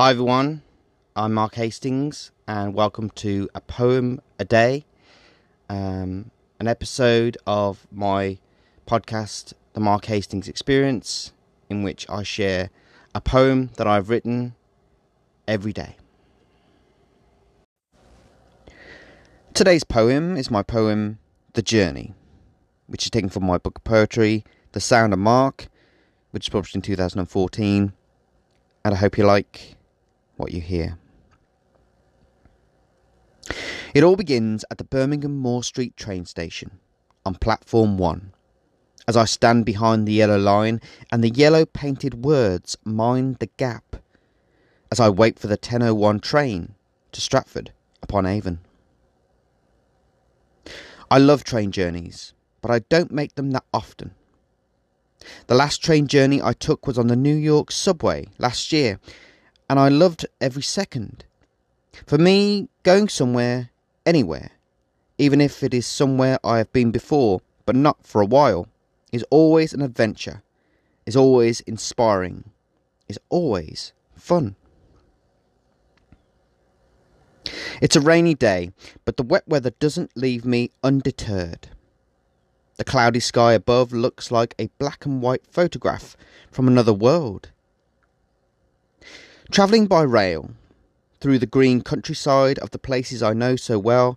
Hi everyone, I'm Mark Hastings, and welcome to A Poem a Day, um, an episode of my podcast, The Mark Hastings Experience, in which I share a poem that I've written every day. Today's poem is my poem, The Journey, which is taken from my book of poetry, The Sound of Mark, which is published in 2014, and I hope you like what you hear. It all begins at the Birmingham Moor Street train station on platform one. As I stand behind the yellow line and the yellow painted words mind the gap, as I wait for the 1001 train to Stratford upon Avon. I love train journeys, but I don't make them that often. The last train journey I took was on the New York subway last year, and I loved every second. For me, going somewhere, anywhere, even if it is somewhere I have been before, but not for a while, is always an adventure, is always inspiring, is always fun. It's a rainy day, but the wet weather doesn't leave me undeterred. The cloudy sky above looks like a black and white photograph from another world. Travelling by rail, through the green countryside of the places I know so well,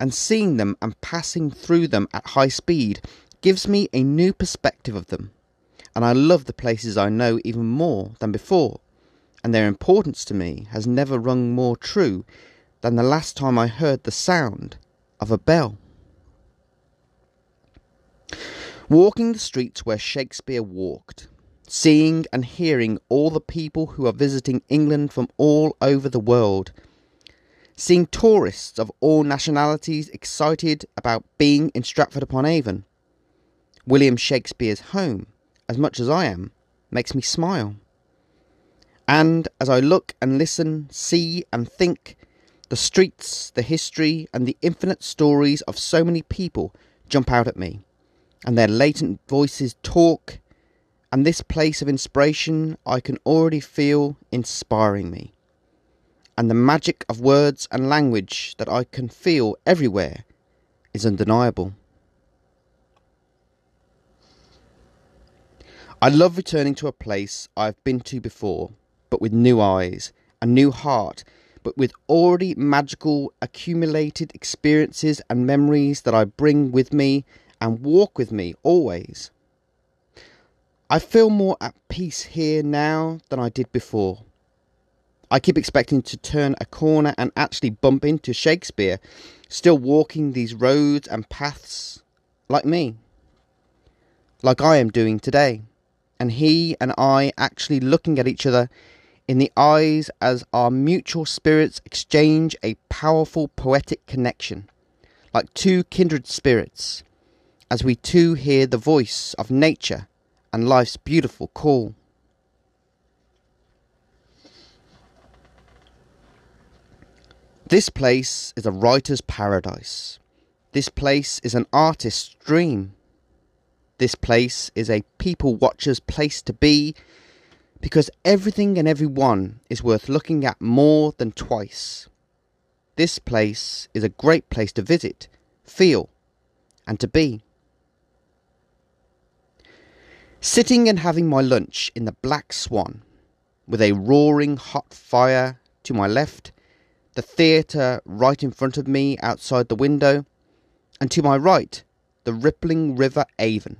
and seeing them and passing through them at high speed gives me a new perspective of them, and I love the places I know even more than before, and their importance to me has never rung more true than the last time I heard the sound of a bell. Walking the streets where Shakespeare walked, seeing and hearing all the people who are visiting England from all over the world, seeing tourists of all nationalities excited about being in Stratford upon Avon, William Shakespeare's home, as much as I am, makes me smile. And as I look and listen, see and think, the streets, the history, and the infinite stories of so many people jump out at me, and their latent voices talk, and this place of inspiration I can already feel inspiring me. And the magic of words and language that I can feel everywhere is undeniable. I love returning to a place I've been to before, but with new eyes, a new heart, but with already magical accumulated experiences and memories that I bring with me and walk with me always. I feel more at peace here now than I did before. I keep expecting to turn a corner and actually bump into Shakespeare, still walking these roads and paths like me, like I am doing today, and he and I actually looking at each other in the eyes as our mutual spirits exchange a powerful poetic connection, like two kindred spirits, as we too hear the voice of nature and life's beautiful call. This place is a writer's paradise. This place is an artist's dream. This place is a people watcher's place to be because everything and everyone is worth looking at more than twice. This place is a great place to visit, feel, and to be. Sitting and having my lunch in the Black Swan, with a roaring hot fire to my left, the theatre right in front of me outside the window, and to my right, the rippling river Avon.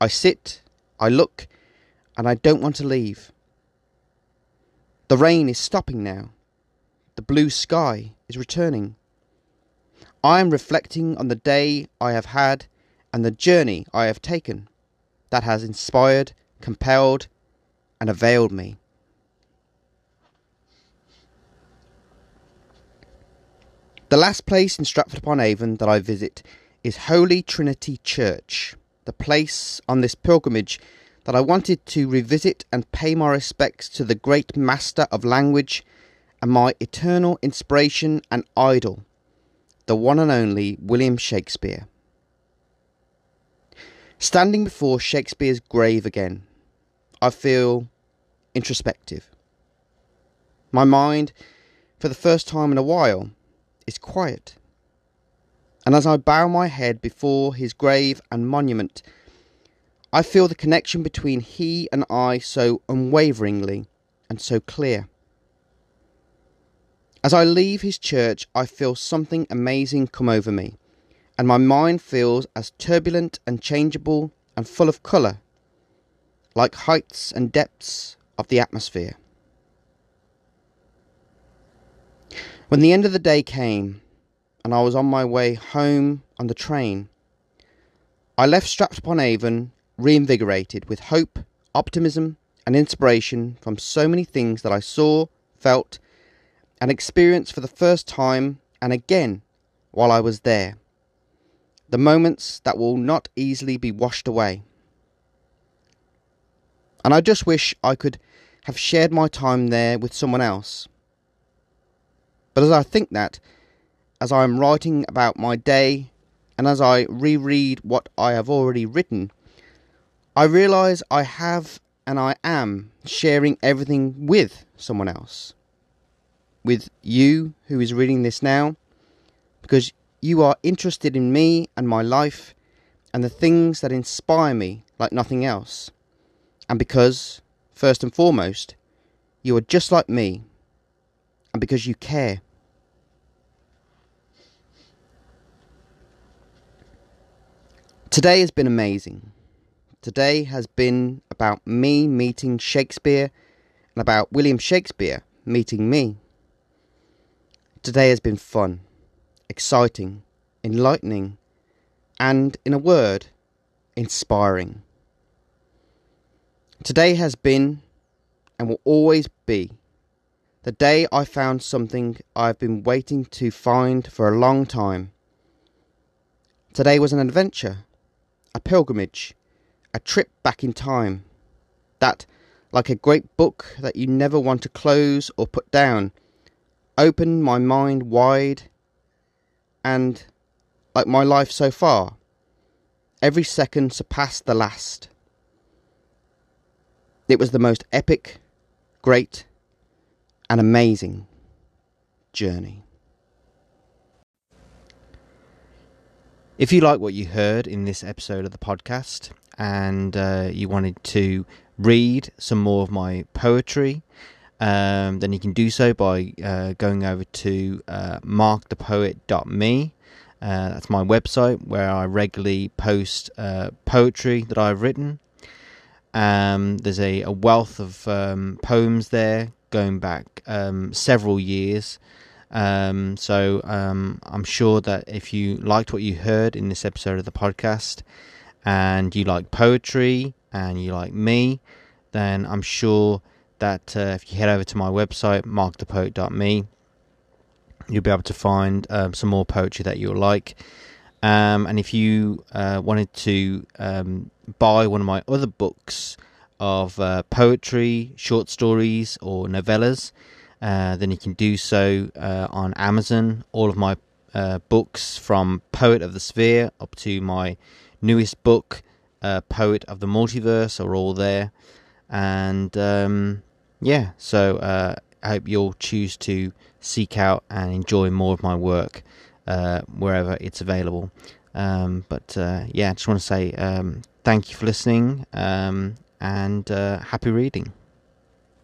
I sit, I look, and I don't want to leave. The rain is stopping now. The blue sky is returning. I am reflecting on the day I have had and the journey I have taken that has inspired, compelled, and availed me. The last place in Stratford upon Avon that I visit is Holy Trinity Church, the place on this pilgrimage that I wanted to revisit and pay my respects to the great master of language and my eternal inspiration and idol, the one and only William Shakespeare. Standing before Shakespeare's grave again, I feel introspective. My mind, for the first time in a while, is quiet. And as I bow my head before his grave and monument, I feel the connection between he and I so unwaveringly and so clear. As I leave his church, I feel something amazing come over me, and my mind feels as turbulent and changeable and full of colour, like heights and depths of the atmosphere. When the end of the day came, and I was on my way home on the train, I left Stratford Avon reinvigorated with hope, optimism, and inspiration from so many things that I saw, felt, and experienced for the first time and again while I was there. The moments that will not easily be washed away. And I just wish I could have shared my time there with someone else. But as I think that, as I am writing about my day, and as I reread what I have already written, I realise I have and I am sharing everything with someone else with you who is reading this now because you are interested in me and my life and the things that inspire me like nothing else. And because, first and foremost, you are just like me and because you care. Today has been amazing. Today has been about me meeting Shakespeare and about William Shakespeare meeting me. Today has been fun, exciting, enlightening, and, in a word, inspiring. Today has been, and will always be, the day I found something I've been waiting to find for a long time. Today was an adventure, a pilgrimage, a trip back in time. That, like a great book that you never want to close or put down, opened my mind wide and, like my life so far, every second surpassed the last. It was the most epic, great, and amazing journey. If you like what you heard in this episode of the podcast and uh, you wanted to read some more of my poetry, um, then you can do so by uh, going over to uh, markthepoet.me. Uh, that's my website where I regularly post uh, poetry that I've written. Um, there's a, a, wealth of um, poems there going back um, several years. Um, so um, I'm sure that if you liked what you heard in this episode of the podcast and you like poetry and you like me, then I'm sure that uh, if you head over to my website, markthepoet.me, you'll be able to find um, some more poetry that you'll like. Um, and if you uh, wanted to um, buy one of my other books of uh, poetry, short stories, or novellas, uh, then you can do so uh, on Amazon. All of my uh, books from Poet of the Sphere up to my newest book, Poet of the Multiverse, are all there. And um, yeah, so uh, I hope you'll choose to seek out and enjoy more of my work uh, wherever it's available. Um, but uh, yeah, I just want to say um, thank you for listening um, and uh, happy reading.